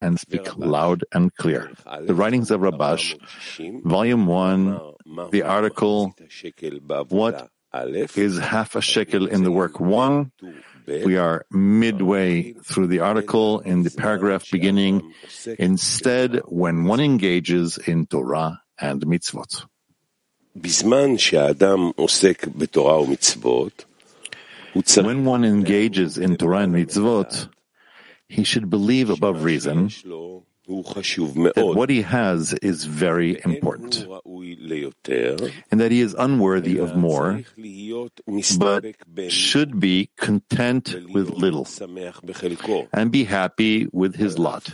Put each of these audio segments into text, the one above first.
and speak loud and clear. The writings of Rabash, volume 1, the article, What is half a shekel in the work? 1? We are midway through the article in the paragraph beginning, instead when one engages in Torah and mitzvot. When one engages in Torah and mitzvot, he should believe above reason that what he has is very important and that he is unworthy of more, but should be content with little and be happy with his lot.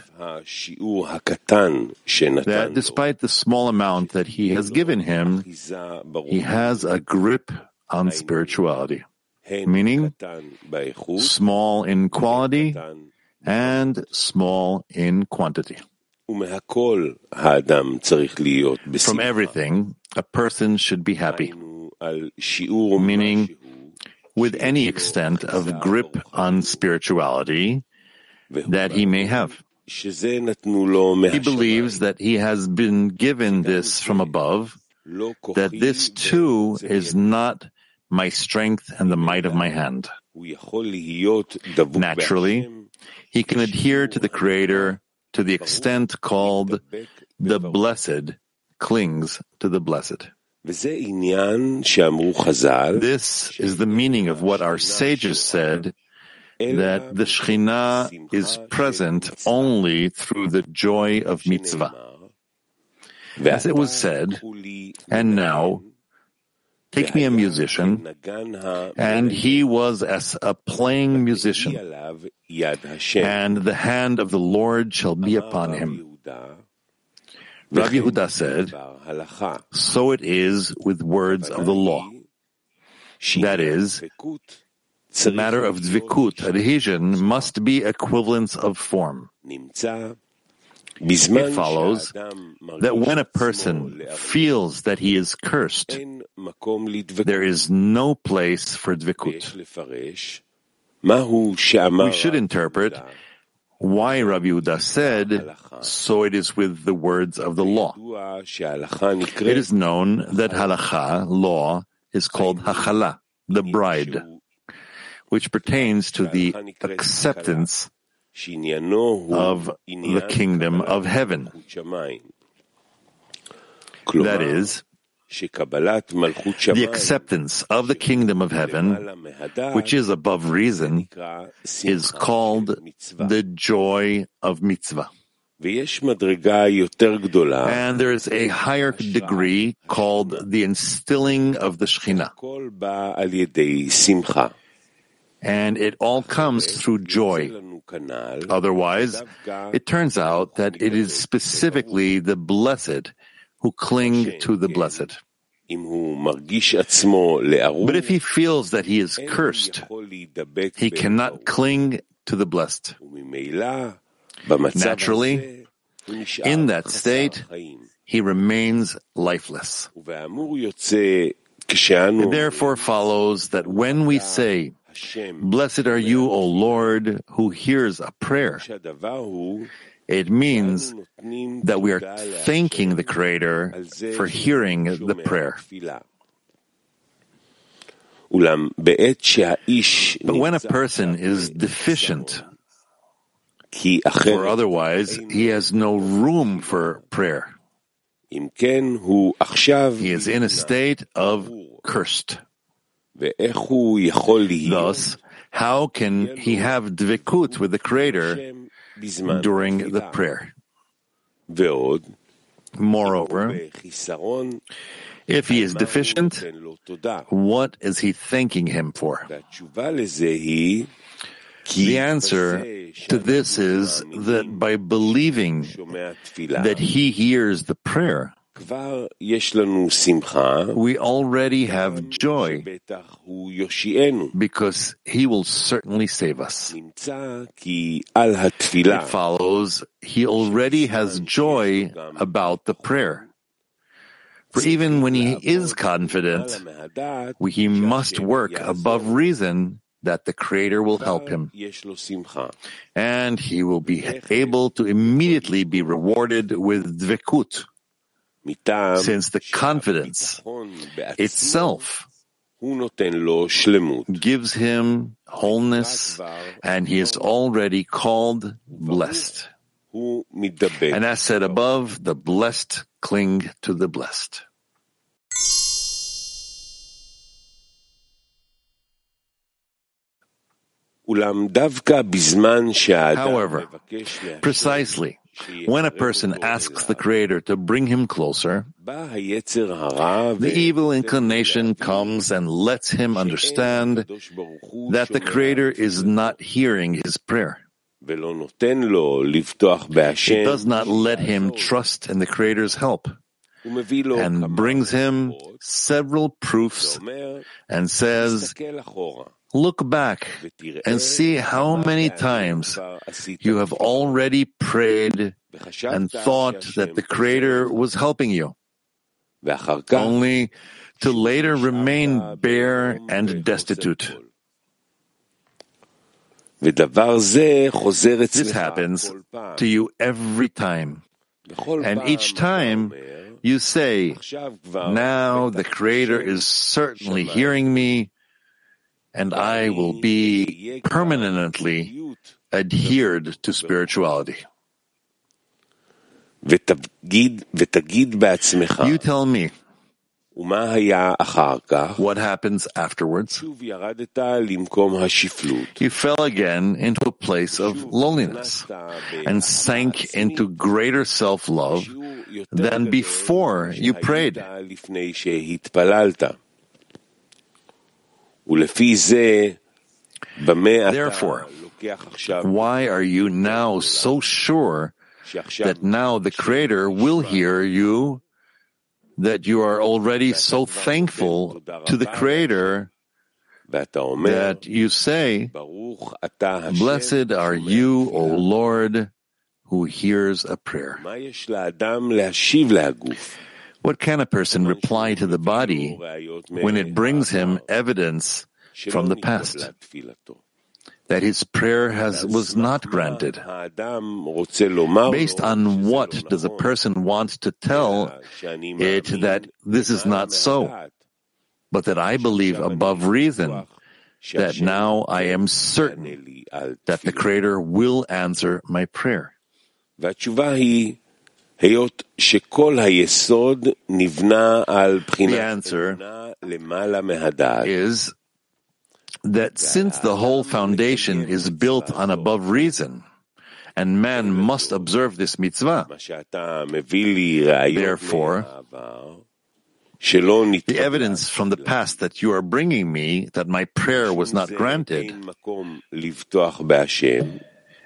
That despite the small amount that he has given him, he has a grip on spirituality, meaning small in quality and small in quantity. From everything, a person should be happy, meaning with any extent of grip on spirituality that he may have. He believes that he has been given this from above, that this too is not my strength and the might of my hand. Naturally, he can adhere to the Creator to the extent called the blessed clings to the blessed. This is the meaning of what our sages said that the Shekhinah is present only through the joy of mitzvah. As it was said, and now Take me a musician, and he was as a playing musician, and the hand of the Lord shall be upon him. Rabbi Yehuda said, so it is with words of the law. That is, the matter of dvikut, adhesion, must be equivalence of form. It follows that when a person feels that he is cursed, there is no place for dvikut. We should interpret why Rabbi Yehuda said, so it is with the words of the law. It is known that halacha, law, is called hachala, the bride, which pertains to the acceptance of the kingdom of heaven. That is, the acceptance of the kingdom of heaven, which is above reason, is called the joy of mitzvah. And there is a higher degree called the instilling of the Shekhinah and it all comes through joy. Otherwise, it turns out that it is specifically the blessed who cling to the blessed. But if he feels that he is cursed, he cannot cling to the blessed. Naturally, in that state, he remains lifeless. It therefore follows that when we say, Blessed are you, O Lord, who hears a prayer. It means that we are thanking the Creator for hearing the prayer. But when a person is deficient, or otherwise he has no room for prayer, he is in a state of cursed. Thus, how can he have dvikut with the Creator during the prayer? Moreover, if he is deficient, what is he thanking him for? The answer to this is that by believing that he hears the prayer, we already have joy because he will certainly save us. It follows. He already has joy about the prayer. For even when he is confident, he must work above reason that the Creator will help him, and he will be able to immediately be rewarded with dvekut, since the confidence itself gives him wholeness, and he is already called blessed. And as said above, the blessed cling to the blessed. However, precisely when a person asks the Creator to bring him closer, the evil inclination comes and lets him understand that the Creator is not hearing his prayer. It does not let him trust in the Creator's help and brings him several proofs and says, Look back and see how many times you have already prayed and thought that the Creator was helping you, only to later remain bare and destitute. This happens to you every time. And each time you say, Now the Creator is certainly hearing me and I will be permanently adhered to spirituality. You tell me, what happens afterwards? You fell again into a place of loneliness and sank into greater self-love than before you prayed. Therefore, why are you now so sure that now the Creator will hear you, that you are already so thankful to the Creator that you say, Blessed are you, O Lord, who hears a prayer. What can a person reply to the body when it brings him evidence from the past that his prayer has, was not granted? Based on what does a person want to tell it that this is not so, but that I believe above reason that now I am certain that the Creator will answer my prayer? The answer is that since the whole foundation is built on above reason, and man must observe this mitzvah, therefore, the evidence from the past that you are bringing me that my prayer was not granted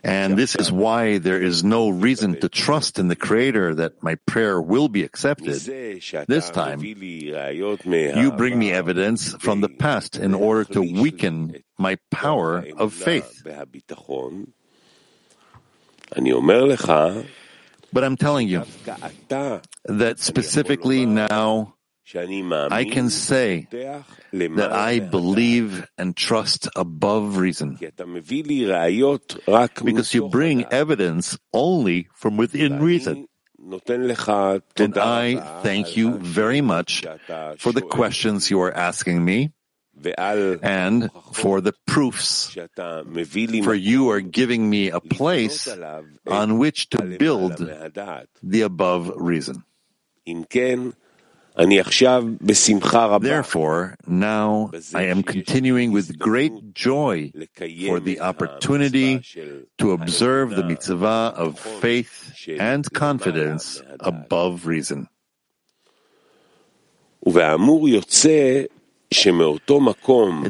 and this is why there is no reason to trust in the Creator that my prayer will be accepted. This time, you bring me evidence from the past in order to weaken my power of faith. But I'm telling you that specifically now, I can say that I believe and trust above reason. Because you bring evidence only from within reason. And I thank you very much for the questions you are asking me and for the proofs. For you are giving me a place on which to build the above reason. Therefore, now I am continuing with great joy for the opportunity to observe the mitzvah of faith and confidence above reason. It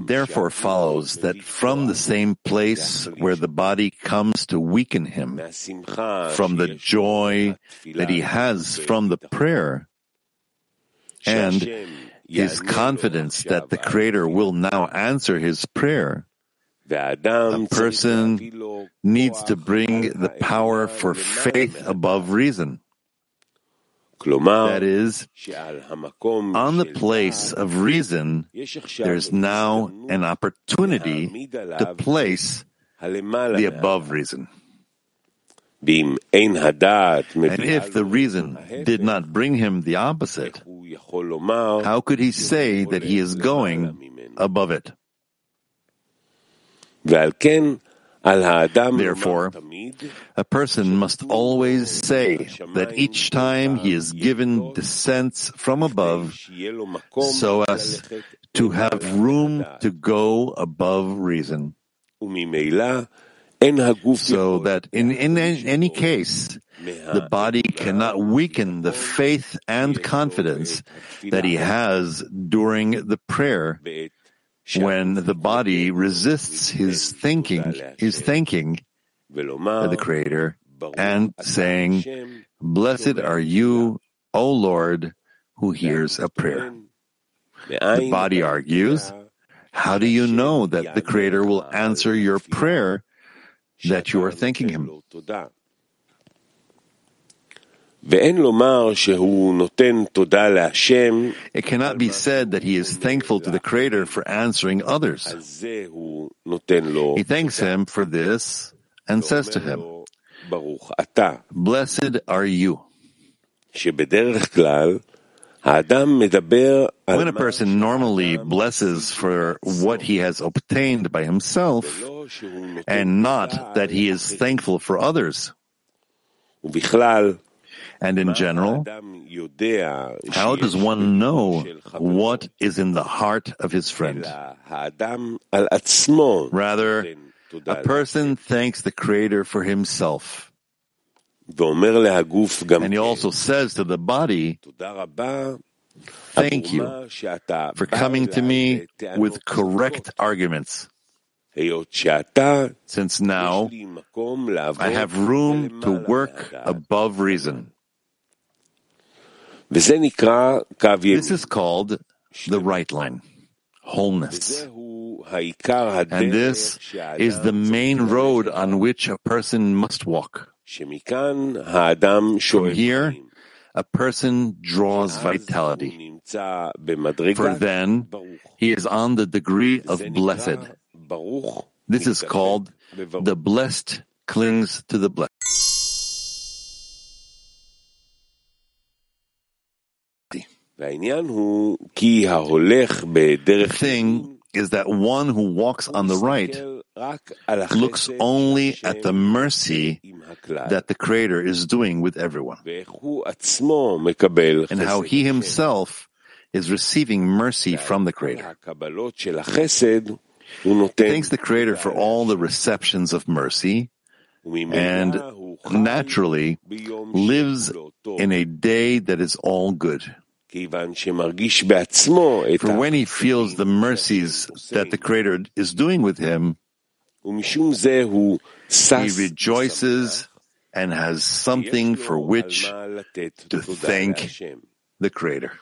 therefore follows that from the same place where the body comes to weaken him, from the joy that he has from the prayer, and his confidence that the Creator will now answer his prayer, a person needs to bring the power for faith above reason. That is, on the place of reason, there is now an opportunity to place the above reason. And if the reason did not bring him the opposite, how could he say that he is going above it? Therefore, a person must always say that each time he is given descents from above, so as to have room to go above reason. So that in, in any case, the body cannot weaken the faith and confidence that he has during the prayer when the body resists his thinking, his thanking the Creator and saying, Blessed are you, O Lord, who hears a prayer. The body argues, How do you know that the Creator will answer your prayer that you are thanking Him? It cannot be said that he is thankful to the Creator for answering others. He thanks him for this and says to him, Blessed are you. When a person normally blesses for what he has obtained by himself, and not that he is thankful for others, and in general, how does one know what is in the heart of his friend? Rather, a person thanks the Creator for himself. And he also says to the body, Thank you for coming to me with correct arguments. Since now I have room to work above reason. This is called the right line, wholeness. And this is the main road on which a person must walk. From here, a person draws vitality. For then, he is on the degree of blessed. This is called the blessed clings to the blessed. The thing is that one who walks on the right looks only at the mercy that the Creator is doing with everyone, and how he himself is receiving mercy from the Creator. He thanks the Creator for all the receptions of mercy, and naturally lives in a day that is all good. For when he feels the mercies that the Creator is doing with him, he rejoices and has something for which to thank the Creator.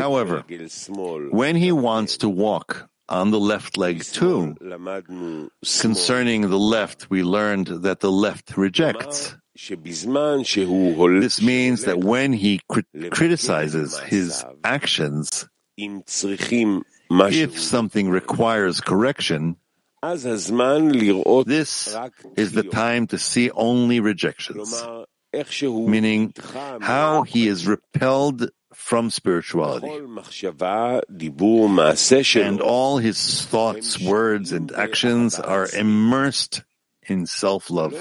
However, when he wants to walk on the left leg too, concerning the left, we learned that the left rejects. This means that when he crit- criticizes his actions, if something requires correction, this is the time to see only rejections, meaning how he is repelled from spirituality. And all his thoughts, words, and actions are immersed in self-love.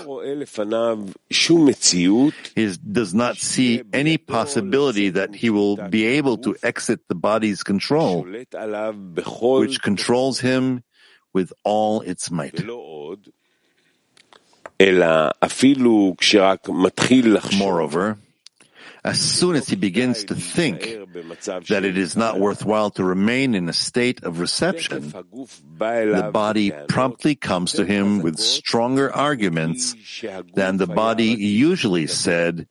He does not see any possibility that he will be able to exit the body's control, which controls him with all its might. Moreover, as soon as he begins to think that it is not worthwhile to remain in a state of reception, the body promptly comes to him with stronger arguments than the body usually said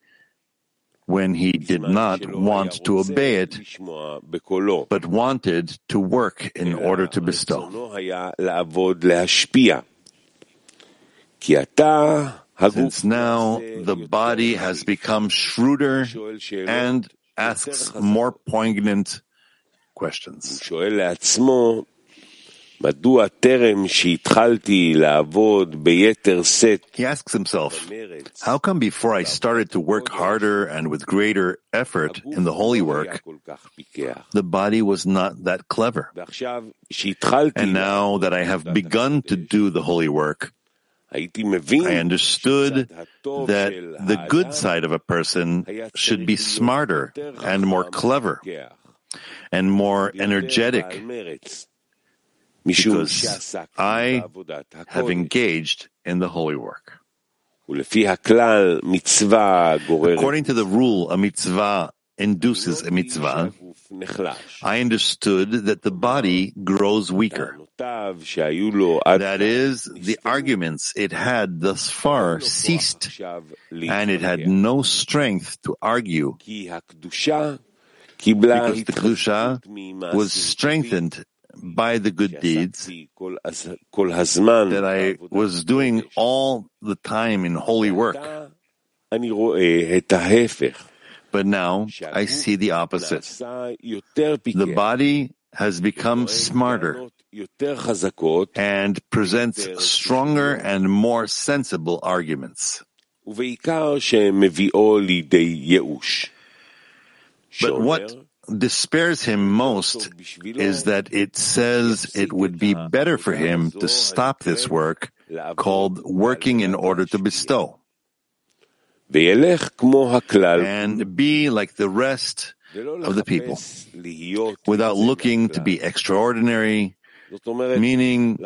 when he did not want to obey it, but wanted to work in order to bestow. Since now the body has become shrewder and asks more poignant questions. He asks himself, how come before I started to work harder and with greater effort in the holy work, the body was not that clever? And now that I have begun to do the holy work, I understood that the good side of a person should be smarter and more clever and more energetic because I have engaged in the holy work. According to the rule, a mitzvah induces a mitzvah. I understood that the body grows weaker. That is, the arguments it had thus far ceased, and it had no strength to argue. because the Kedusha was strengthened by the good deeds that I was doing all the time in holy work. But now I see the opposite. The body has become smarter and presents stronger and more sensible arguments. But what despairs him most is that it says it would be better for him to stop this work called working in order to bestow and be like the rest of the people. without looking to be extraordinary, meaning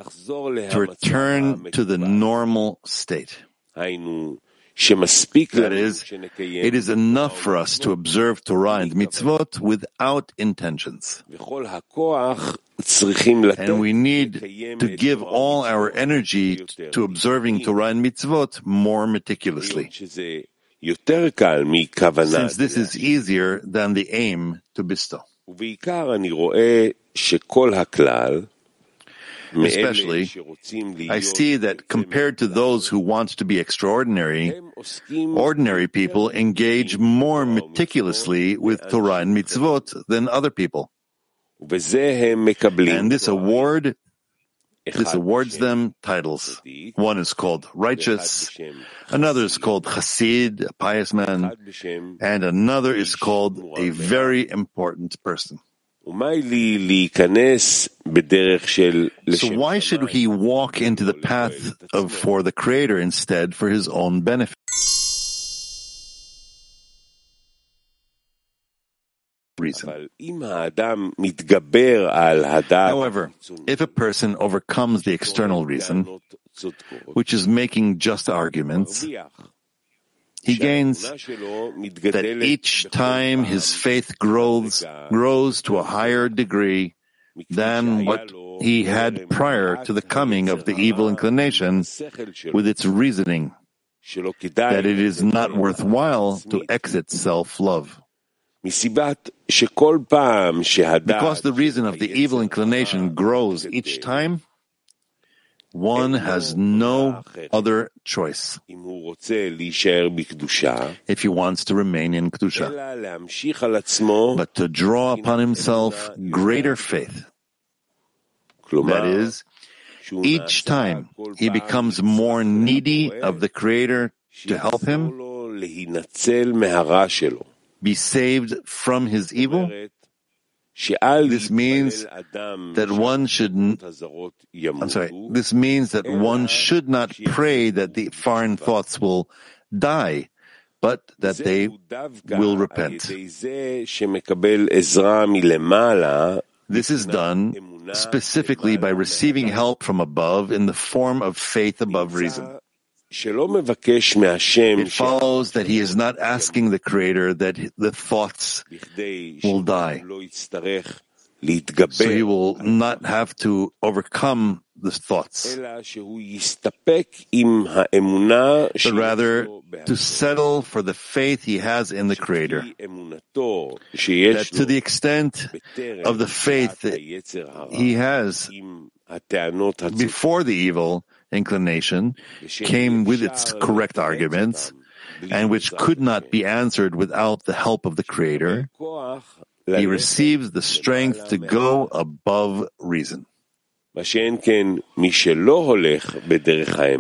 to return to the normal state. That is, it is enough for us to observe Torah and mitzvot without intentions. And we need to give all our energy to observing Torah and mitzvot more meticulously. Since this is easier than the aim to bestow. Especially, I see that compared to those who want to be extraordinary, ordinary people engage more meticulously with Torah and mitzvot than other people. And this award this awards them titles. One is called righteous, another is called chassid, a pious man, and another is called a very important person. So why should he walk into the path of for the Creator instead for his own benefit? Reason. However, if a person overcomes the external reason, which is making just arguments, he gains that each time his faith grows, grows to a higher degree than what he had prior to the coming of the evil inclination with its reasoning that it is not worthwhile to exit self-love. Because the reason of the evil inclination grows each time, one has no other choice. if he wants to remain in Kedusha, but to draw upon himself greater faith. That is, each time he becomes more needy of the Creator to help him be saved from his evil, this means that one should I'm sorry, this means that one should not pray that the foreign thoughts will die, but that they will repent. This is done specifically by receiving help from above in the form of faith above reason. It follows that he is not asking the Creator that the thoughts will die. So he will not have to overcome the thoughts, but rather to settle for the faith he has in the Creator. That to the extent of the faith that he has before the evil, inclination came with its correct arguments and which could not be answered without the help of the Creator, he receives the strength to go above reason.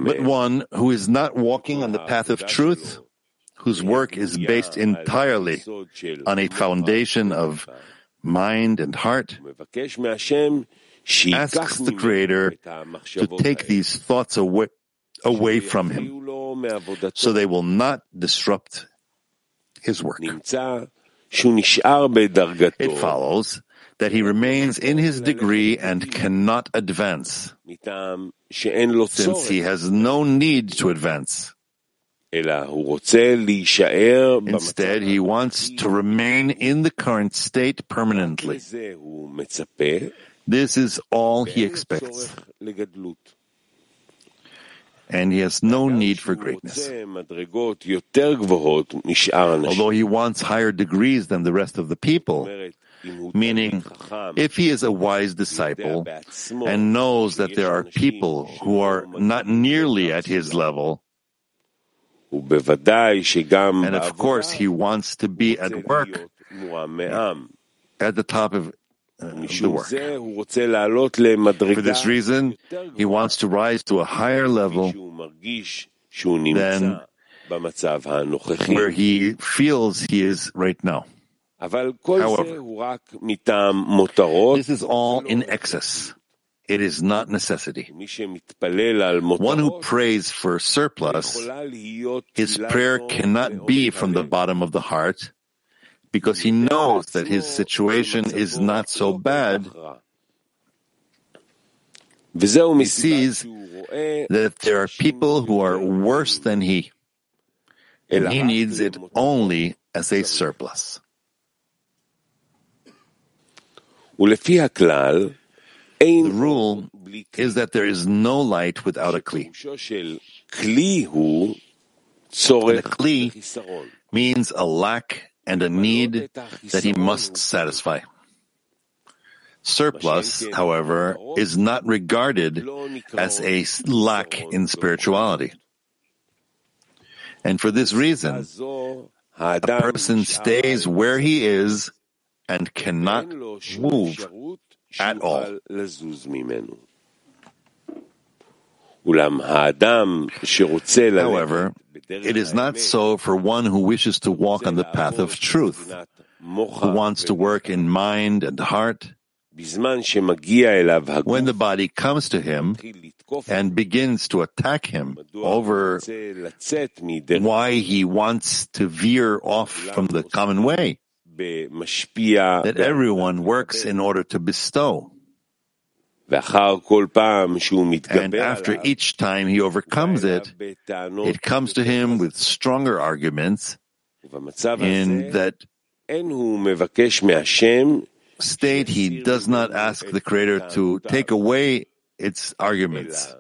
But one who is not walking on the path of truth, whose work is based entirely on a foundation of mind and heart, asks the Creator to take these thoughts away, away from him, so they will not disrupt his work. It follows that he remains in his degree and cannot advance, since he has no need to advance. Instead, he wants to remain in the current state permanently. This is all he expects. And he has no need for greatness. Although he wants higher degrees than the rest of the people, meaning if he is a wise disciple and knows that there are people who are not nearly at his level, and of course he wants to be at work at the top of the work. For this reason, he wants to rise to a higher level than where he feels he is right now. However, this is all in excess. It is not necessity. One who prays for surplus, his prayer cannot be from the bottom of the heart because he knows that his situation is not so bad. He sees that there are people who are worse than he, and he needs it only as a surplus. The rule is that there is no light without a kli. The kli means a lack and a need that he must satisfy. Surplus, however, is not regarded as a lack in spirituality. And for this reason, a person stays where he is and cannot move at all. However, it is not so for one who wishes to walk on the path of truth, who wants to work in mind and heart. When the body comes to him and begins to attack him over why he wants to veer off from the common way, that everyone works in order to bestow. And after each time he overcomes it, it comes to him with stronger arguments in that state he does not ask the Creator to take away its arguments,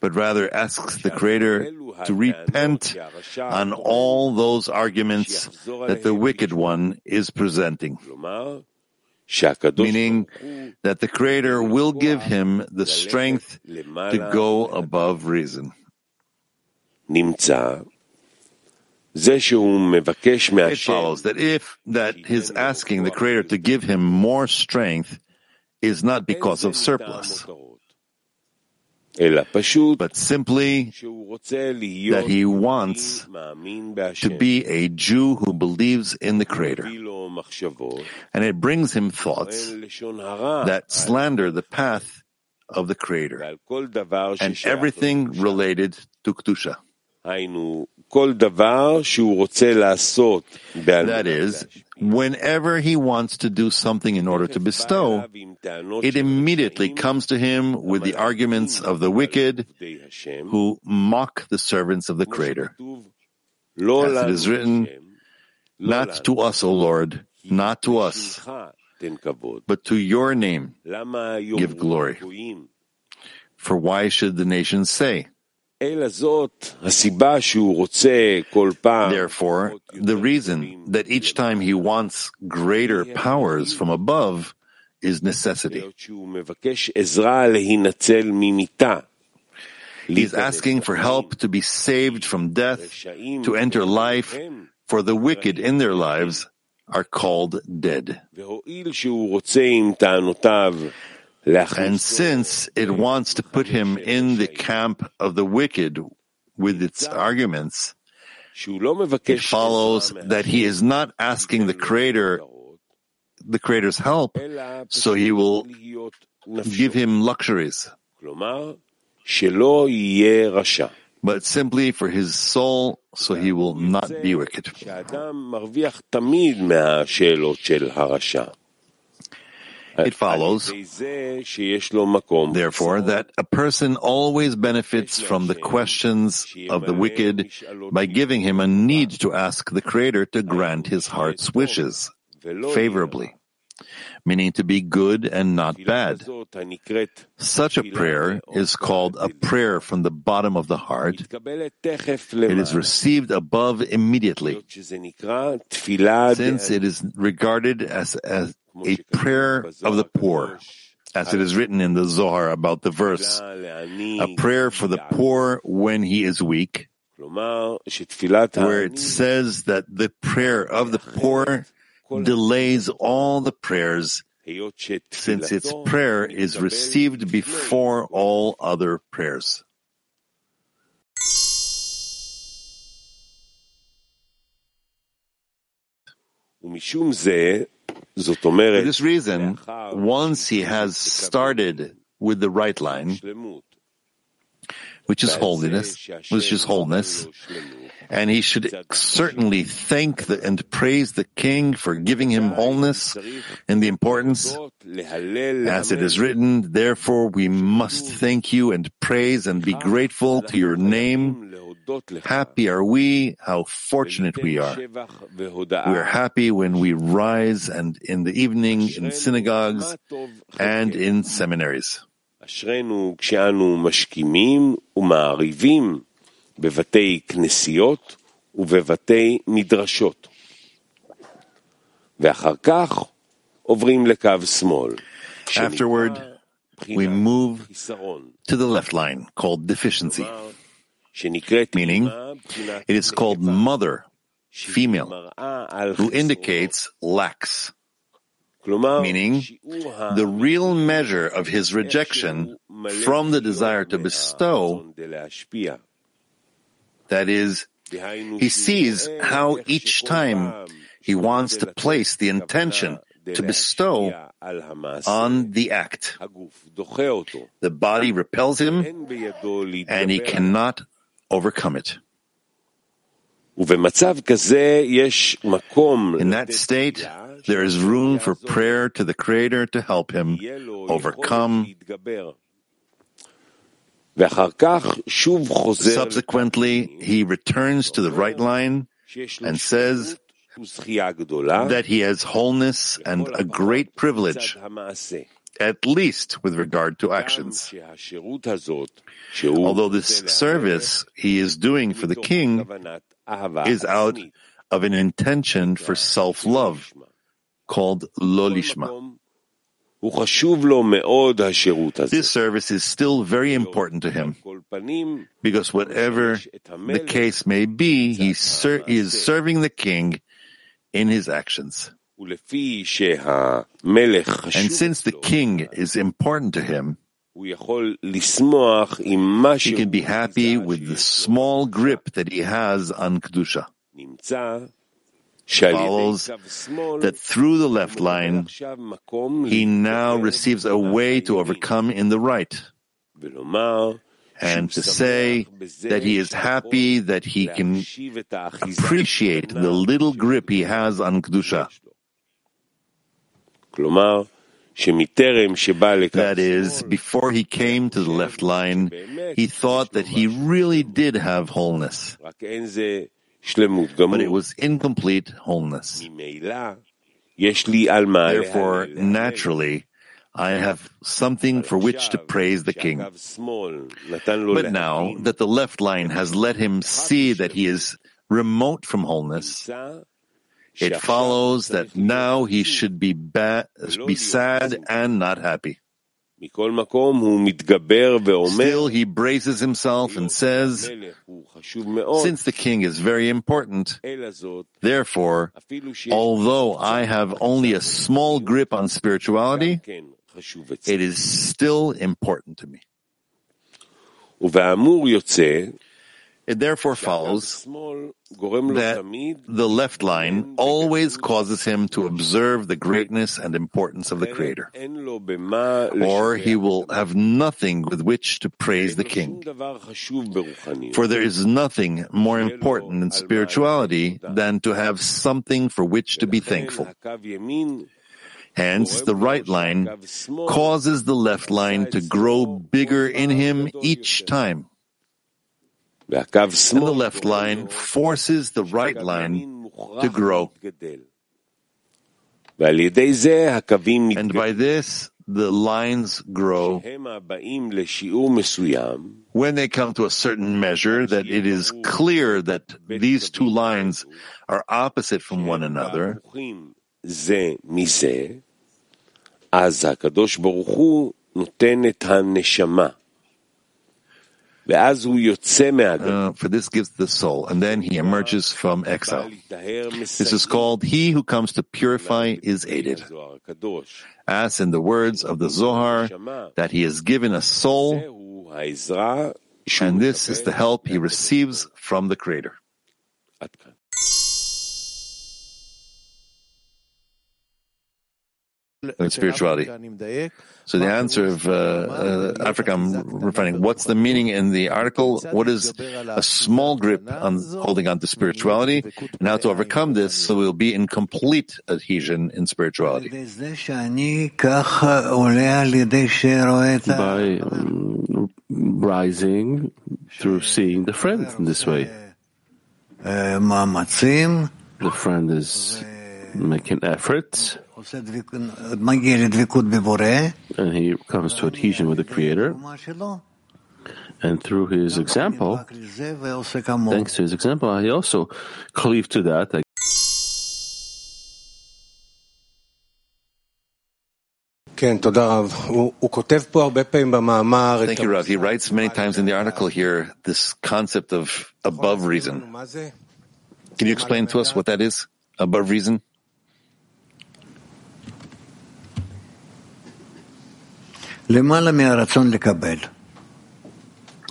but rather asks the Creator to repent on all those arguments that the wicked one is presenting. Meaning that the Creator will give him the strength to go above reason. It follows that if that his asking the Creator to give him more strength is not because of surplus, but simply that he wants to be a Jew who believes in the Creator. And it brings him thoughts that slander the path of the Creator and everything related to Kedusha. That is, whenever he wants to do something in order to bestow, it immediately comes to him with the arguments of the wicked who mock the servants of the Creator. As it is written, not to us, O Lord, not to us, but to your name give glory. For why should the nations say, Therefore, the reason that each time he wants greater powers from above is necessity. He's asking for help to be saved from death, to enter life, for the wicked in their lives are called dead. And since it wants to put him in the camp of the wicked with its arguments, it follows that he is not asking the Creator the Creator's help, so he will give him luxuries, but simply for his soul, so he will not be wicked. It follows, therefore, that a person always benefits from the questions of the wicked by giving him a need to ask the Creator to grant his heart's wishes favorably, meaning to be good and not bad. Such a prayer is called a prayer from the bottom of the heart. It is received above immediately, since it is regarded as, as a prayer of the poor, as it is written in the Zohar about the verse, a prayer for the poor when he is weak, where it says that the prayer of the poor delays all the prayers since its prayer is received before all other prayers. For this reason, once he has started with the right line, which is holiness, which is wholeness, and he should certainly thank the, and praise the king for giving him wholeness and the importance. As it is written, therefore we must thank you and praise and be grateful to your name. Happy are we, how fortunate we are. We are happy when we rise and in the evening in synagogues and in seminaries. אשרינו כשאנו משכימים ומעריבים בבתי כנסיות ובבתי מדרשות. ואחר כך עוברים לקו שמאל. Afterward, we move to the left line called deficiency, meaning it is called mother, female, who indicates lacks meaning the real measure of his rejection from the desire to bestow, that is, he sees how each time he wants to place the intention to bestow on the act. The body repels him and he cannot overcome it. In that state, there is room for prayer to the Creator to help him overcome. Subsequently, he returns to the right line and says that he has wholeness and a great privilege, at least with regard to actions. Although this service he is doing for the king is out of an intention for self-love called Lolishma. This service is still very important to him because whatever the case may be, he, ser- he is serving the king in his actions. And since the king is important to him, he can be happy with the small grip that he has on Kedusha. Follows that through the left line, he now receives a way to overcome in the right. And to say that he is happy that he can appreciate the little grip he has on Kedusha. That is, before he came to the left line, he thought that he really did have wholeness, but it was incomplete wholeness. Therefore, naturally, I have something for which to praise the king. But now that the left line has let him see that he is remote from wholeness, it follows that now he should be, ba- be sad and not happy. Still, he braces himself and says, Since the king is very important, therefore, although I have only a small grip on spirituality, it is still important to me. It therefore follows that the left line always causes him to observe the greatness and importance of the Creator, or he will have nothing with which to praise the King. For there is nothing more important in spirituality than to have something for which to be thankful. Hence, the right line causes the left line to grow bigger in him each time. And the left line forces the right line to grow. And by this, the lines grow when they come to a certain measure that it is clear that these two lines are opposite from one another. אז הקדוש ברוך הוא נותן את הנשמה. Uh, for this gives the soul, and then he emerges from exile. This is called He who comes to purify is aided. As in the words of the Zohar, that he has given a soul, and this is the help he receives from the Creator. in spirituality. So the answer of uh, uh, Africa, I'm refining. What's the meaning in the article? What is a small grip on holding on to spirituality, and how to overcome this so we'll be in complete adhesion in spirituality? By um, rising through seeing the friend in this way. The friend is making efforts and he comes to adhesion with the Creator. And through his example, thanks to his example, he also cleaved to that. Thank you, Rav. He writes many times in the article here this concept of above reason. Can you explain to us what that is? Above reason?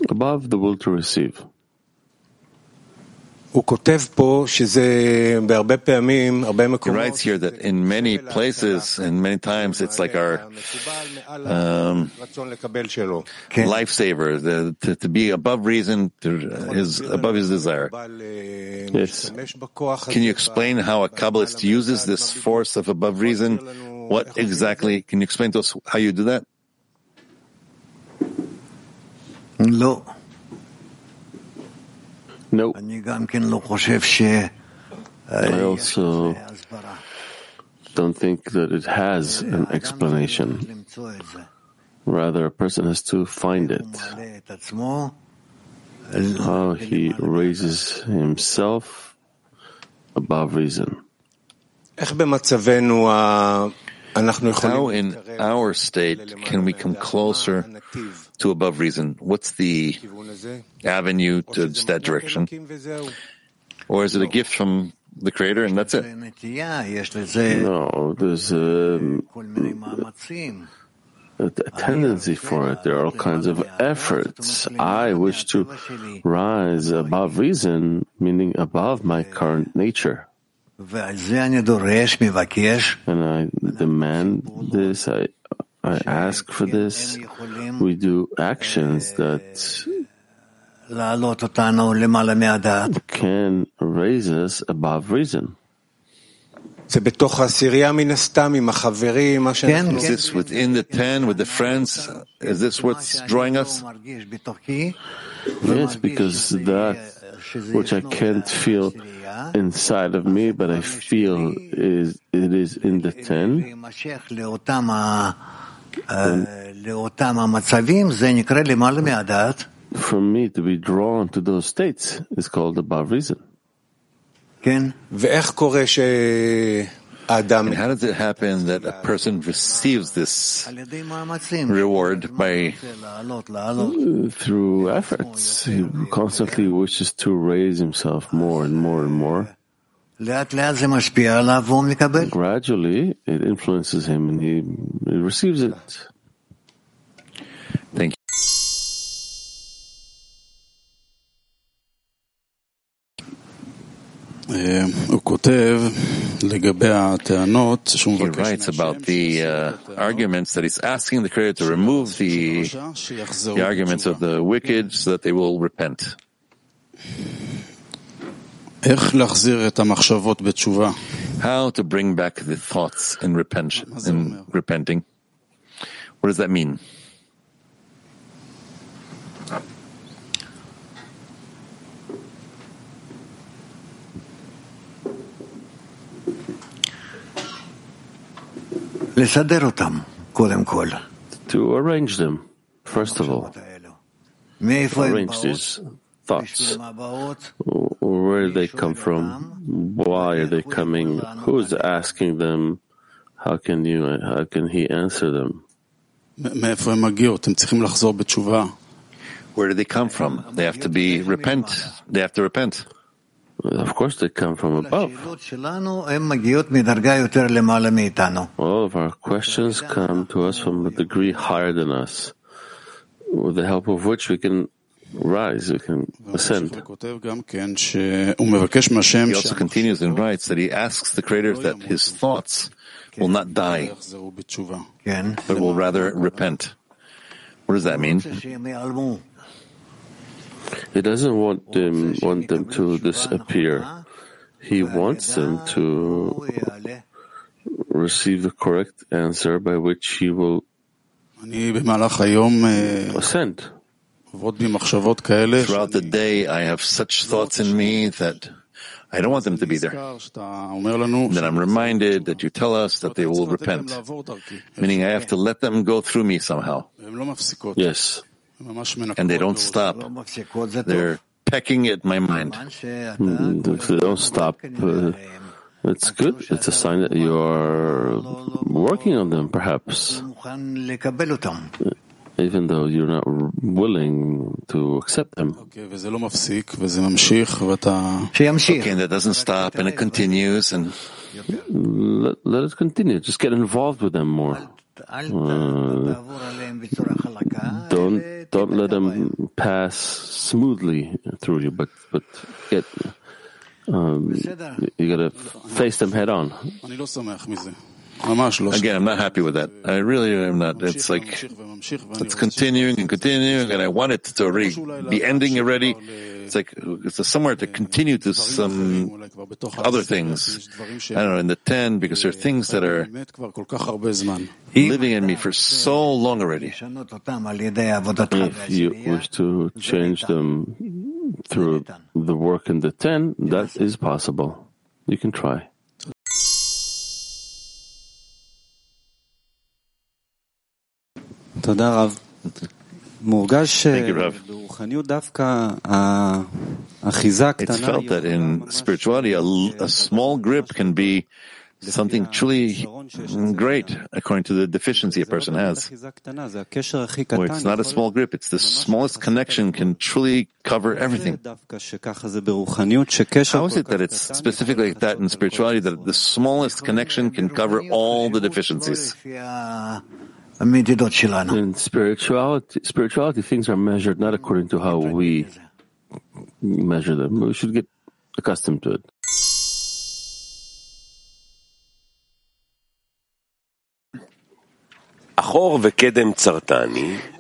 Above the will to receive. He writes here that in many places and many times it's like our um, lifesaver, the, to, to, be above reason, to his above his desire. Yes. Can you explain how a Kabbalist uses this force of above reason? What exactly? Can you explain to us how you do that? No. No. I also don't think that it has an explanation. Rather, a person has to find it. How he raises himself above reason. How in our state can we come closer to above reason? What's the avenue to that direction? Or is it a gift from the Creator and that's it? No, there's um, a, a tendency for it. There are all kinds of efforts. I wish to rise above reason, meaning above my current nature. And I demand this, I, I ask for this. We do actions that can raise us above reason. Is this within the ten with the friends? Is this what's drawing us? Yes, because that which I can't feel inside of me, but I feel is it is in the ten. From me to be drawn to those states is called above reason. And how does it happen that a person receives this reward by through efforts? He constantly wishes to raise himself more and more and more. Gradually, it influences him and he, he receives it. Thank you. He writes about the uh, arguments that he's asking the creator to remove the, the arguments of the wicked so that they will repent. How to bring back the thoughts in, repent, in repenting? What does that mean? To arrange them, first of all. Arrange these thoughts where they come from, why are they coming, who's asking them, how can you, how can he answer them? Where do they come from? They have to be repent. They have to repent. Of course, they come from above. All of our questions come to us from a degree higher than us, with the help of which we can rise, we can ascend. He also continues and writes that he asks the Creator that his thoughts will not die, but will rather repent. What does that mean? He doesn't want them, want them to disappear. He wants them to receive the correct answer by which he will ascend. Throughout the day, I have such thoughts in me that I don't want them to be there. And then I'm reminded that you tell us that they will repent, meaning I have to let them go through me somehow. Yes. And they don't stop. They're pecking at my mind. If hmm, they don't stop. Uh, it's good. It's a sign that you are working on them, perhaps even though you're not willing to accept them. Okay, and that doesn't stop and it continues and let, let it continue. Just get involved with them more. Uh, don't eh, don't let them pass smoothly through you, but but get um, you gotta face them head on. Again, I'm not happy with that. I really am not. It's like it's continuing and continuing, and I want it to already be ending already. It's like it's somewhere to continue to some other things. I don't know in the ten because there are things that are living in me for so long already. Mm. If you wish to change them through the work in the ten, that is possible. You can try. Thank you, Rav. It's felt that in spirituality, a, a small grip can be something truly great according to the deficiency a person has. Where it's not a small grip, it's the smallest connection can truly cover everything. How is it that it's specifically like that in spirituality, that the smallest connection can cover all the deficiencies? In spirituality, spirituality, things are measured not according to how we measure them. We should get accustomed to it.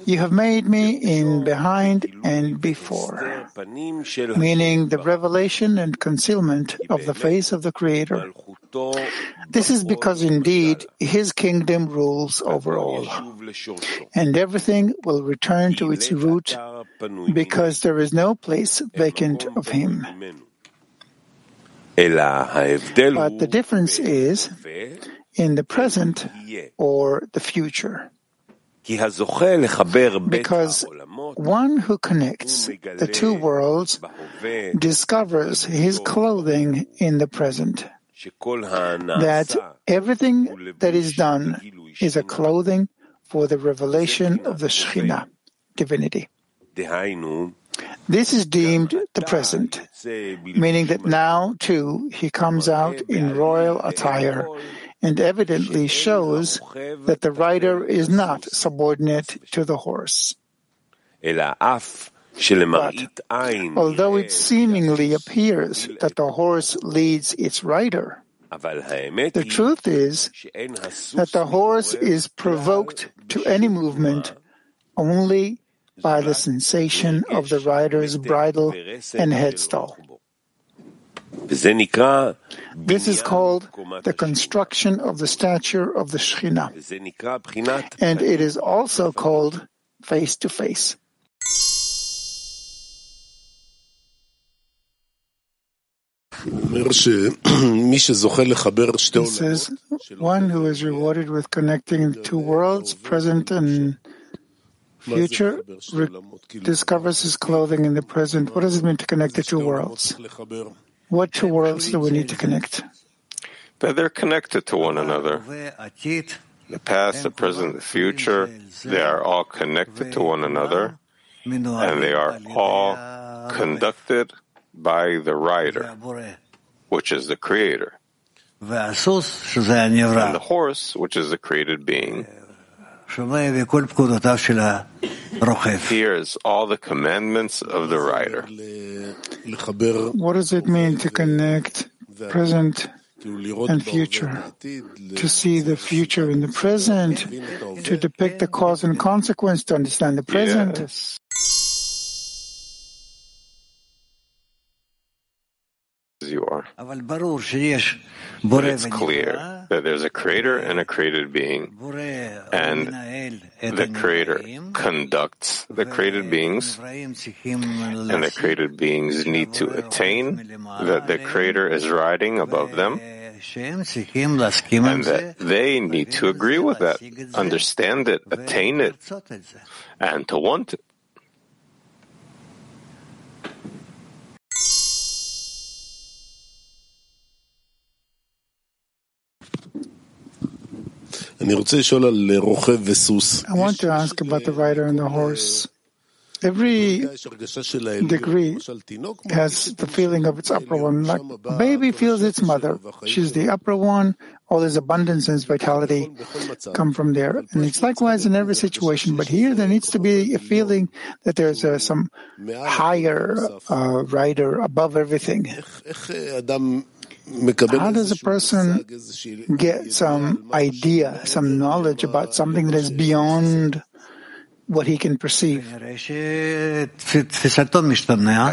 You have made me in behind and before, meaning the revelation and concealment of the face of the Creator. This is because indeed His kingdom rules over all, and everything will return to its root because there is no place vacant of Him. But the difference is in the present or the future. Because one who connects the two worlds discovers his clothing in the present. That everything that is done is a clothing for the revelation of the Shekhinah, divinity. This is deemed the present, meaning that now too he comes out in royal attire and evidently shows that the rider is not subordinate to the horse. But although it seemingly appears that the horse leads its rider, the truth is that the horse is provoked to any movement only by the sensation of the rider's bridle and headstall. This is called the construction of the stature of the Shekhinah. And it is also called face to face. He says, one who is rewarded with connecting two worlds, present and future, re- discovers his clothing in the present. What does it mean to connect the two worlds? What two worlds do we need to connect? That they're connected to one another. The past, the present, the future, they are all connected to one another, and they are all conducted by the rider, which is the creator. And the horse, which is the created being, hears all the commandments of the rider. What does it mean to connect present and future? To see the future in the present, to depict the cause and consequence, to understand the present? Yes. You are. But it's clear that there's a creator and a created being, and the creator conducts the created beings, and the created beings need to attain that the creator is riding above them, and that they need to agree with that, understand it, attain it, and to want it. I want to ask about the rider and the horse. Every degree has the feeling of its upper one. Like baby feels its mother. She's the upper one. All his abundance and his vitality come from there. And it's likewise in every situation. But here there needs to be a feeling that there's uh, some higher uh, rider above everything. How does a person get some idea, some knowledge about something that is beyond what he can perceive? I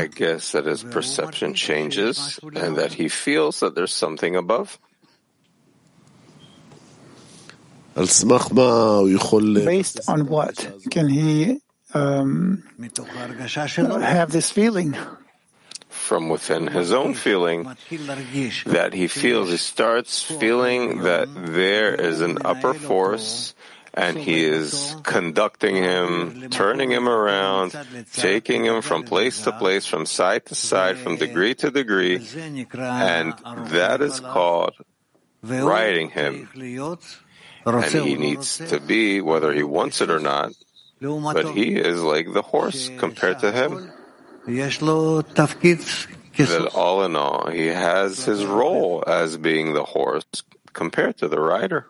guess that his perception changes and that he feels that there's something above. Based on what can he um, have this feeling? From within his own feeling, that he feels, he starts feeling that there is an upper force and he is conducting him, turning him around, taking him from place to place, from side to side, from degree to degree, and that is called riding him. And he needs to be, whether he wants it or not, but he is like the horse compared to him that all in all, he has his role as being the horse compared to the rider.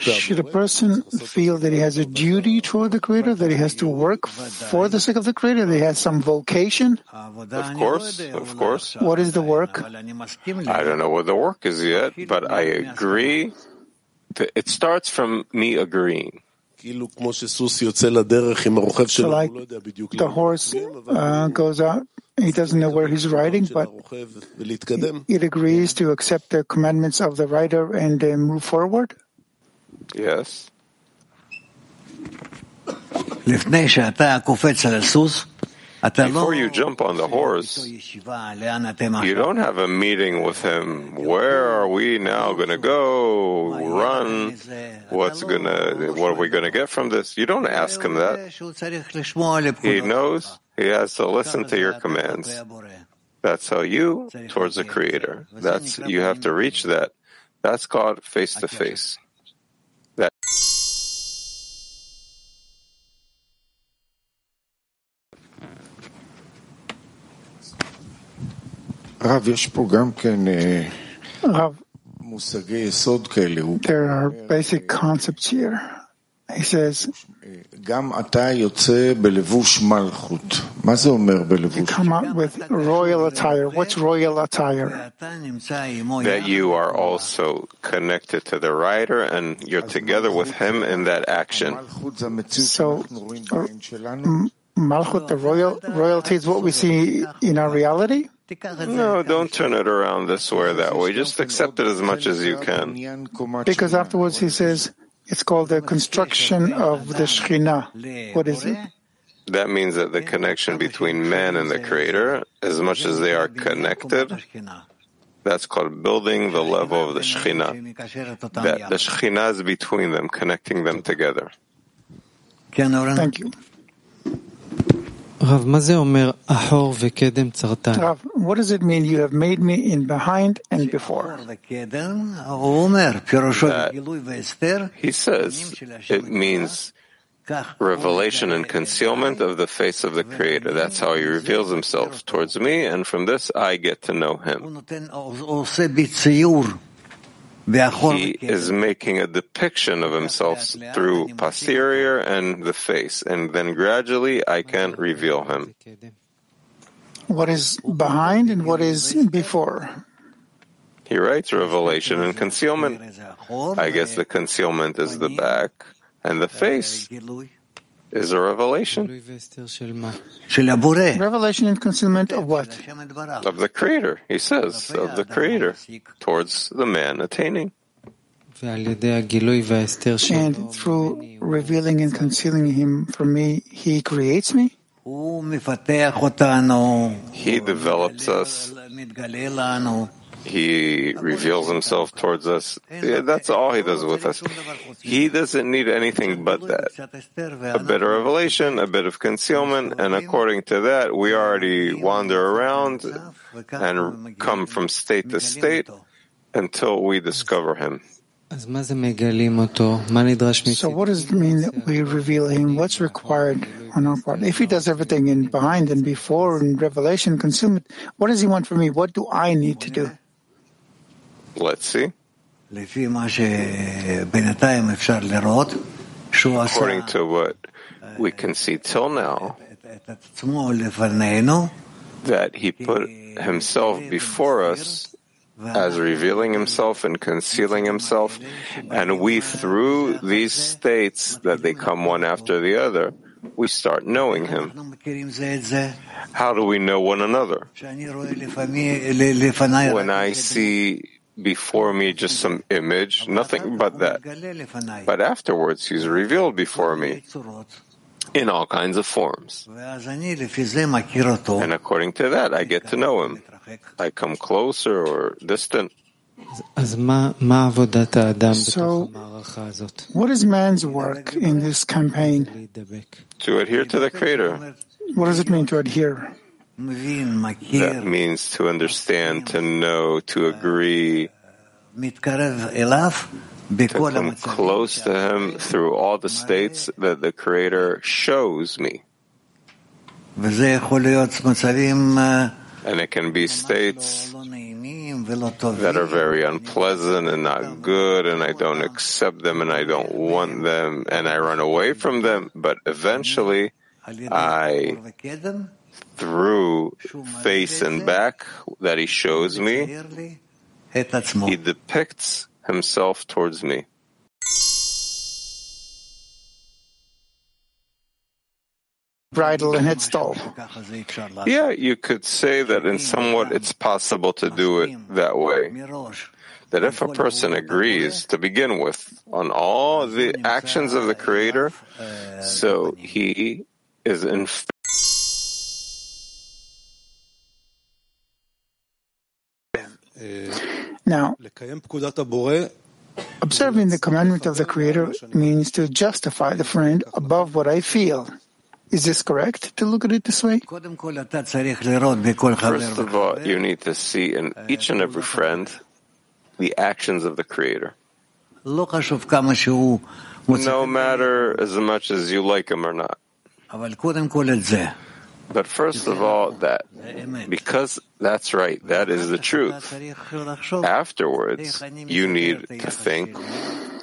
Should a person feel that he has a duty toward the Creator, that he has to work for the sake of the Creator, that he has some vocation? Of course, of course. What is the work? I don't know what the work is yet, but I agree. It starts from me agreeing. So like the horse uh, goes out, he doesn't know where he's riding, but it agrees to accept the commandments of the rider and uh, move forward? Yes. Before you jump on the horse, you don't have a meeting with him. Where are we now going to go? Run? What's gonna? What are we going to get from this? You don't ask him that. He knows he has to listen to your commands. That's how you towards the Creator. That's you have to reach that. That's called face to face. Rav, there are basic concepts here. He says, you come out with royal attire. What's royal attire? That you are also connected to the rider and you're together with him in that action. So, Malchut, uh, the royal, royalty is what we see in our reality? No, don't turn it around this way or that way. Just accept it as much as you can. Because afterwards he says, it's called the construction of the Shekhinah. What is it? That means that the connection between man and the Creator, as much as they are connected, that's called building the level of the Shekhinah. That the Shekhinah is between them, connecting them together. Thank you. Rav, what does it mean you have made me in behind and before? That, uh, He says it means revelation and concealment of the face of the Creator. That's how he reveals himself towards me, and from this I get to know him. He is making a depiction of himself through posterior and the face, and then gradually I can reveal him. What is behind and what is before? He writes revelation and concealment. I guess the concealment is the back, and the face is a revelation. Revelation and concealment of what? Of the Creator, he says, of the Creator, towards the man attaining. And through revealing and concealing him from me, he creates me? He develops us. He reveals himself towards us. Yeah, that's all he does with us. He doesn't need anything but that. A bit of revelation, a bit of concealment, and according to that, we already wander around and come from state to state until we discover him. So what does it mean that we reveal him? What's required on our part? If he does everything in behind and before and revelation, concealment, what does he want from me? What do I need to do? Let's see. According to what we can see till now, that he put himself before us as revealing himself and concealing himself, and we, through these states that they come one after the other, we start knowing him. How do we know one another? When I see before me just some image, nothing but that. But afterwards, he's revealed before me in all kinds of forms. And according to that, I get to know him. I come closer or distant. So, what is man's work in this campaign? To adhere to the Creator. What does it mean to adhere? That means to understand, to know, to agree, to come close to Him through all the states that the Creator shows me. And it can be states that are very unpleasant and not good, and I don't accept them and I don't want them, and I run away from them, but eventually I through face and back that he shows me, he depicts himself towards me. bridle and headstall. Yeah, you could say that in somewhat it's possible to do it that way. That if a person agrees to begin with on all the actions of the Creator, so he is in. Now, observing the commandment of the Creator means to justify the friend above what I feel. Is this correct to look at it this way? First of all, you need to see in each and every friend the actions of the Creator. No matter as much as you like him or not. But first of all, that because that's right, that is the truth. Afterwards, you need to think,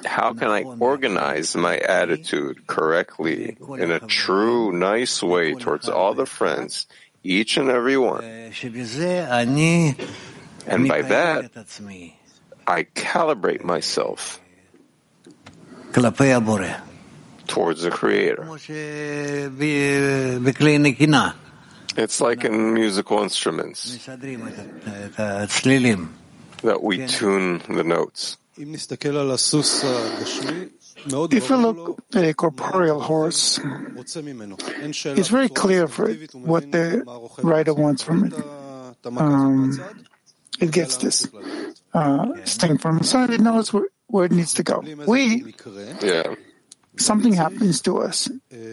how can I organize my attitude correctly in a true, nice way towards all the friends, each and every one? And by that, I calibrate myself towards the Creator. It's like in musical instruments that we tune the notes. If we look at a corporeal horse, it's very clear it, what the rider wants from it. Um, it gets this uh, sting from inside. It knows where, where, it needs to go. We yeah something happens to us.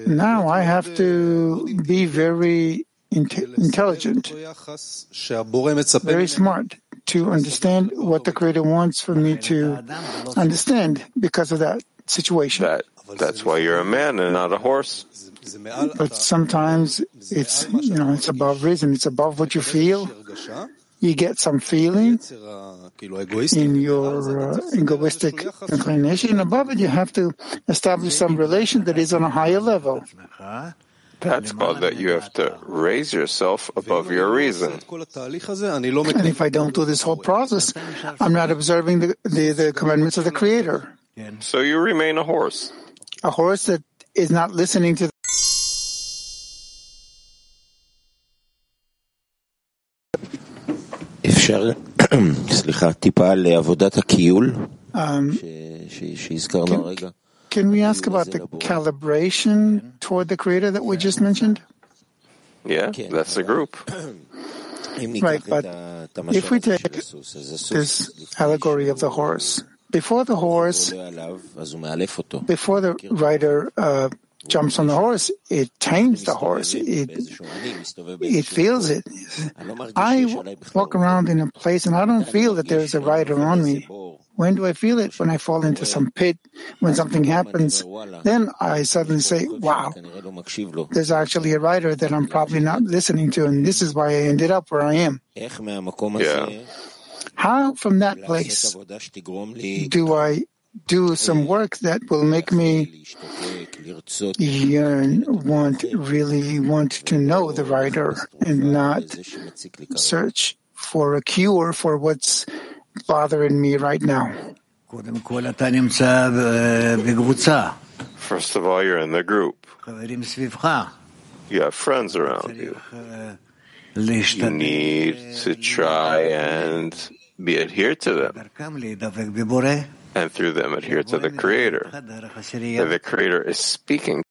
Now I have to be very intelligent, very smart to understand what the Creator wants for me to understand because of that situation. That, that's why you're a man and not a horse. But sometimes it's you know it's above reason, it's above what you feel, you get some feeling in your uh, egoistic inclination. Above it, you have to establish some relation that is on a higher level. That's called that you have to raise yourself above your reason. And if I don't do this whole process, I'm not observing the, the, the commandments of the Creator. So you remain a horse. A horse that is not listening to Um, can, can we ask about the calibration toward the Creator that we just mentioned? Yeah, that's the group. Right, but if we take this allegory of the horse, before the horse, before the rider uh, jumps on the horse, it tames the horse, it, it feels it. I walk around in a place and I don't feel that there is a rider on me. When do I feel it? When I fall into some pit, when something happens, then I suddenly say, wow, there's actually a rider that I'm probably not listening to, and this is why I ended up where I am. Yeah. How from that place do I do some work that will make me yearn, want, really want to know the rider and not search for a cure for what's bothering me right now. First of all, you're in the group. You have friends around you. You need to try and be adhered to them and through them adhere to the Creator. And the Creator is speaking.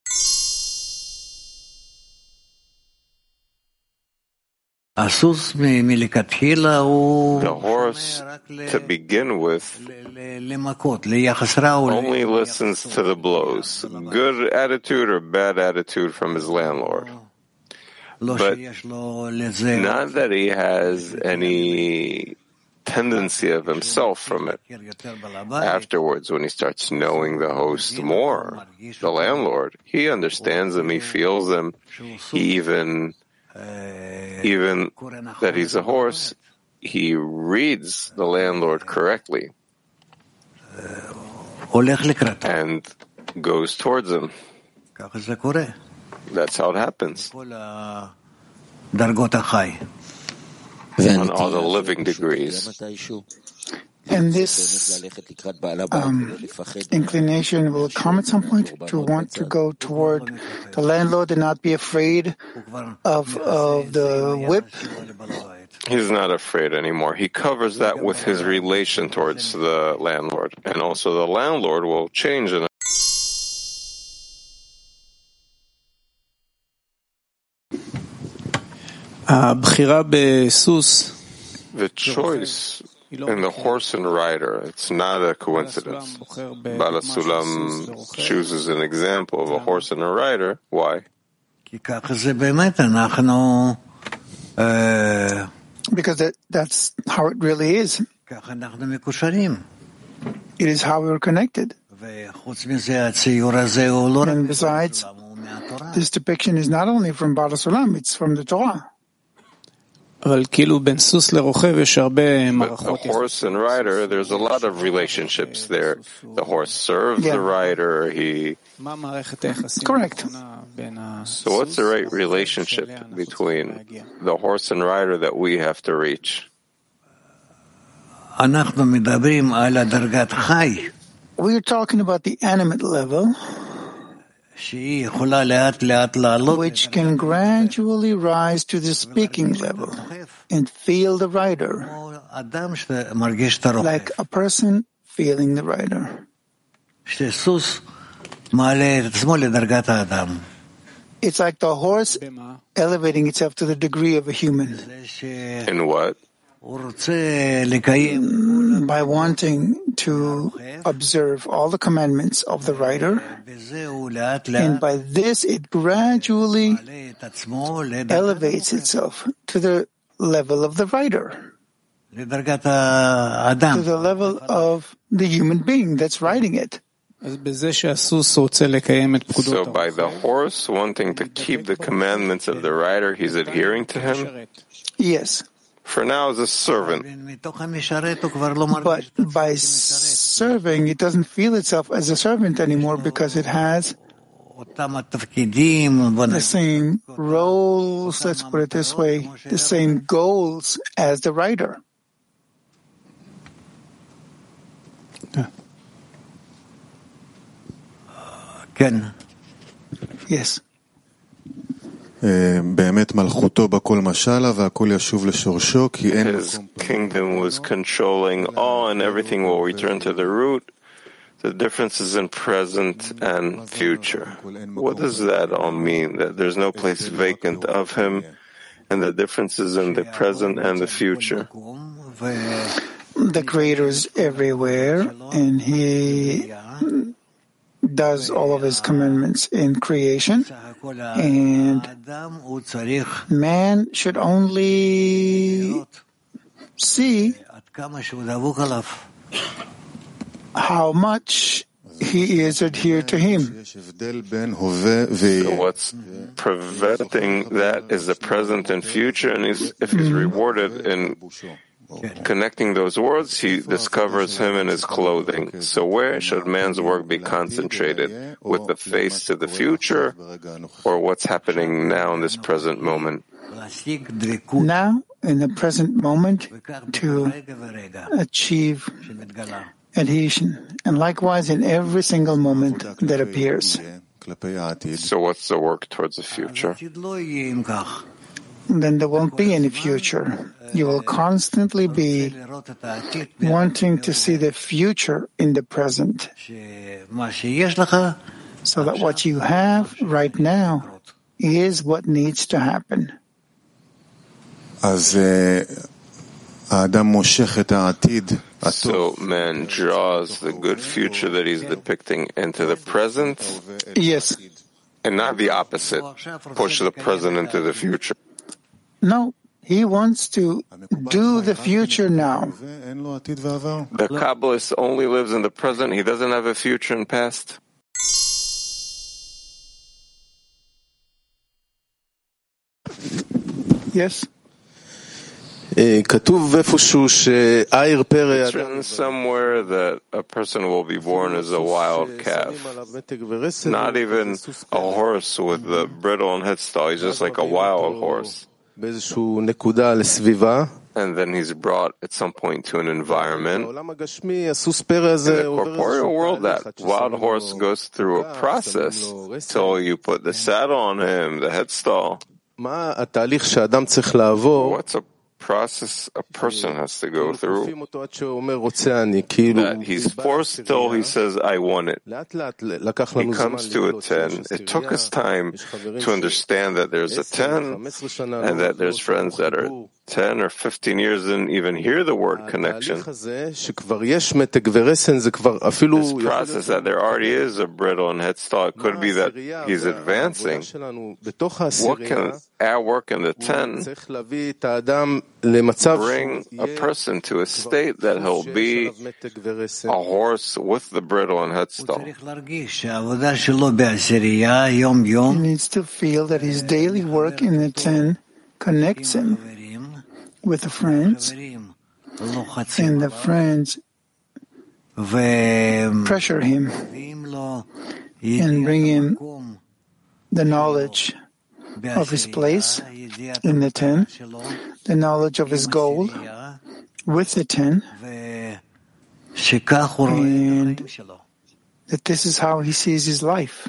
The horse, to begin with, only listens to the blows, good attitude or bad attitude from his landlord. But not that he has any Tendency of himself from it. Afterwards, when he starts knowing the host more, the landlord, he understands them, he feels them, he even, even that he's a horse, he reads the landlord correctly and goes towards him. That's how it happens on all the living degrees. And this um, inclination will come at some point to want to go toward the landlord and not be afraid of, of the whip. He's not afraid anymore. He covers that with his relation towards the landlord. And also the landlord will change in The choice in the horse and rider, it's not a coincidence. Baal HaSulam chooses an example of a horse and a rider. Why? Because that, that's how it really is. It is how we are connected. And besides, this depiction is not only from Baal HaSulam, it's from the Torah. But the horse and rider, there's a lot of relationships there. The horse serves yeah. the rider. He correct. So what's the right relationship between the horse and rider that we have to reach? We're talking about the animate level which can gradually rise to the speaking level and feel the rider, like a person feeling the rider. It's like the horse elevating itself to the degree of a human. In what? Mm, by wanting to observe all the commandments of the rider, and by this it gradually elevates itself to the level of the rider, to the level of the human being that's writing it. So by the horse wanting to keep the commandments of the rider, he's adhering to him? Yes for now as a servant. But by serving, it doesn't feel itself as a servant anymore because it has the same roles, let's put it this way, the same goals as the rider. Yes. His kingdom was controlling all and everything will return to the root. The difference is in present and future. What does that all mean? That there's no place vacant of him and the difference is in the present and the future. The Creator is everywhere, and He does all of His commandments in creation. And man should only see how much he is adhered to him. So what's preventing that is the present and future, and he's, if he's rewarded in Connecting those words, he discovers him in his clothing. So where should man's work be concentrated? With the face to the future or what's happening now in this present moment? Now, in the present moment, to achieve adhesion. And likewise in every single moment that appears. So what's the work towards the future? then there won't be any future. You will constantly be wanting to see the future in the present, so that what you have right now is what needs to happen. So man draws the good future that he's depicting into the present? Yes. And not the opposite, push the present into the future. No, he wants to do the future now. The Kabbalist only lives in the present. He doesn't have a future and past. Yes. It's written somewhere that a person will be born as a wild calf. Not even a horse with the bridle and headstall. He's just like a wild horse. And then he's brought at some point to an environment. In the corporeal world, that wild horse goes through a process till you put the saddle on him, the headstall. What's a process a person has to go through that he's forced till he says, I want it. He comes to a 10. It took us time to understand that there's a 10 and that there's friends that are 10 or 15 years didn't even hear the word connection. This process that there already is a brittle and head could be that he's advancing. What can our work in the 10 bring a person to a state that he'll be a horse with the brittle and head? He needs to feel that his daily work in the 10 connects him with the friends, and the friends pressure him and bring him the knowledge of his place in the ten, the knowledge of his goal with the ten, and that this is how he sees his life.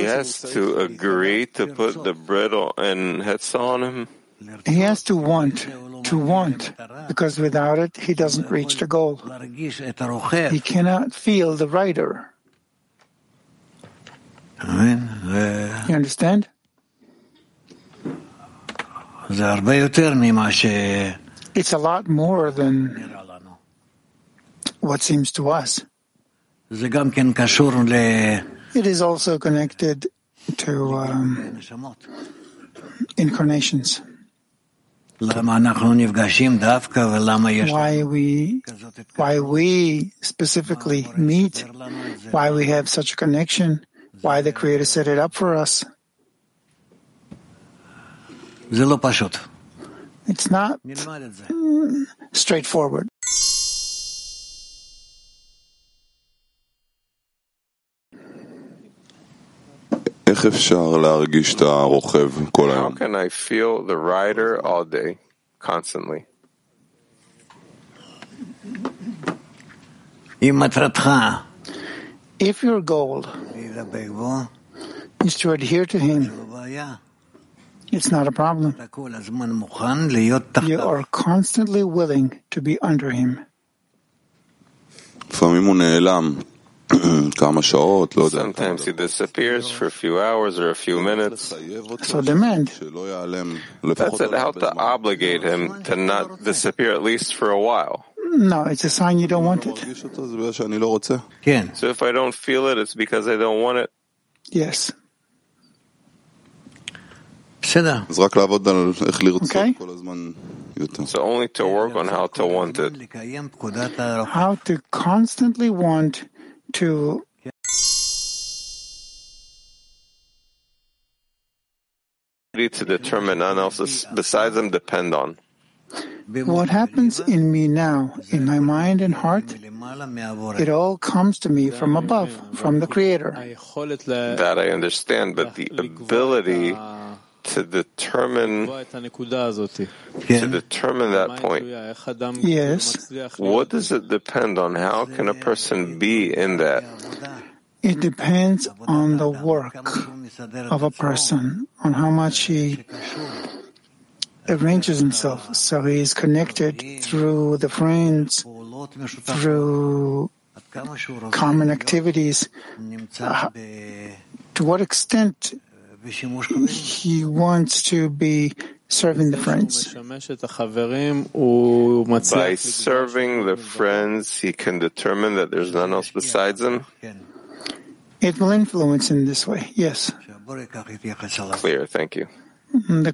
He has to agree to put the brittle and hetzel on him. He has to want, to want, because without it, he doesn't reach the goal. He cannot feel the rider. You understand? It's a lot more than what seems to us. It is also connected to um, incarnations. Why we, why we specifically meet, why we have such a connection, why the Creator set it up for us. It's not straightforward. איך אפשר להרגיש את הרוכב כל How היום? can I feel the rider all day, constantly? אם מטרתך If your goal להידבק בו, is to adhere to Him, זו בעיה. it's not a problem. אתה כל הזמן מוכן להיות You תחתיו. are constantly willing to be under Him. Sometimes he disappears for a few hours or a few minutes. So demand. That's it, how to obligate him to not disappear at least for a while. No, it's a sign you don't want it. Yeah. So if I don't feel it, it's because I don't want it? Yes. Okay. So only to work on how to want it. How to constantly want to to determine none else besides them depend on. What happens in me now, in my mind and heart, it all comes to me from above, from the Creator. That I understand, but the ability to determine to determine that point. Yes, What does it depend on? How can a person be in that? it depends on the work of a person, on how much he arranges himself. So he is connected through the friends, through common activities. Uh, to what extent he wants to be serving the friends. By serving the friends, he can determine that there's none else besides him. It will influence in this way, yes. Clear, thank you. The